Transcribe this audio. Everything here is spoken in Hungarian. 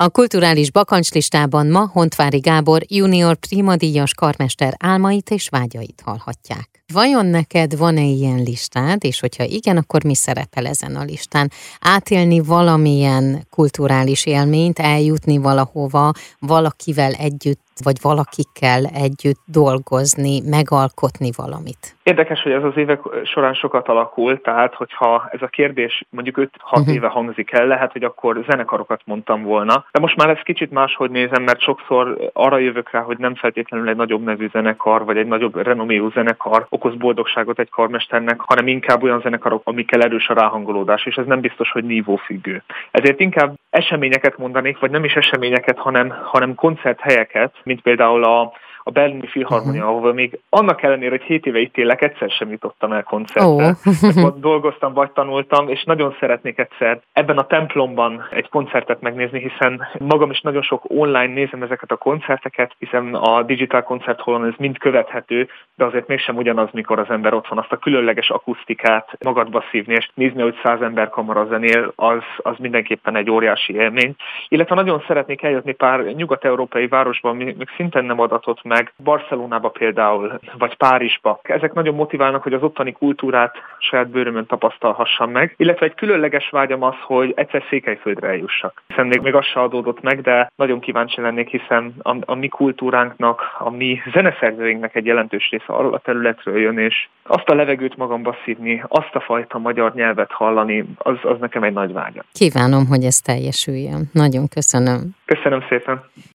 A kulturális bakancslistában ma Hontvári Gábor junior primadíjas karmester álmait és vágyait hallhatják. Vajon neked van-e ilyen listád, és hogyha igen, akkor mi szerepel ezen a listán? Átélni valamilyen kulturális élményt, eljutni valahova, valakivel együtt vagy valakikkel együtt dolgozni, megalkotni valamit? Érdekes, hogy ez az évek során sokat alakul, tehát hogyha ez a kérdés mondjuk 5-6 uh-huh. Mhm. éve hangzik el, lehet, hogy akkor zenekarokat mondtam volna. De most már ezt kicsit máshogy nézem, mert sokszor arra jövök rá, hogy nem feltétlenül egy nagyobb nevű zenekar, vagy egy nagyobb renoméú zenekar okoz boldogságot egy karmesternek, hanem inkább olyan zenekarok, amikkel erős a ráhangolódás, és ez nem biztos, hogy nívófüggő. Ezért inkább eseményeket mondanék, vagy nem is eseményeket, hanem, hanem koncerthelyeket, mint például a a Berlini Filharmonia, uh-huh. ahol még annak ellenére, hogy 7 éve itt élek, egyszer sem jutottam el koncertre. Oh. dolgoztam, vagy tanultam, és nagyon szeretnék egyszer ebben a templomban egy koncertet megnézni, hiszen magam is nagyon sok online nézem ezeket a koncerteket, hiszen a Digital Concert Hallon ez mind követhető, de azért mégsem ugyanaz, mikor az ember ott van, azt a különleges akusztikát magadba szívni, és nézni, hogy száz ember kamara zenél, az, az mindenképpen egy óriási élmény. Illetve nagyon szeretnék eljutni pár nyugat-európai városban, még szintén nem adatott meg, meg Barcelonába például, vagy Párizsba. Ezek nagyon motiválnak, hogy az ottani kultúrát saját bőrömön tapasztalhassam meg, illetve egy különleges vágyam az, hogy egyszer Székelyföldre eljussak. Hiszen még, még az se adódott meg, de nagyon kíváncsi lennék, hiszen a, a mi kultúránknak, a mi zeneszerzőinknek egy jelentős része arról a területről jön, és azt a levegőt magamba szívni, azt a fajta magyar nyelvet hallani, az, az nekem egy nagy vágya. Kívánom, hogy ez teljesüljön. Nagyon köszönöm. Köszönöm szépen.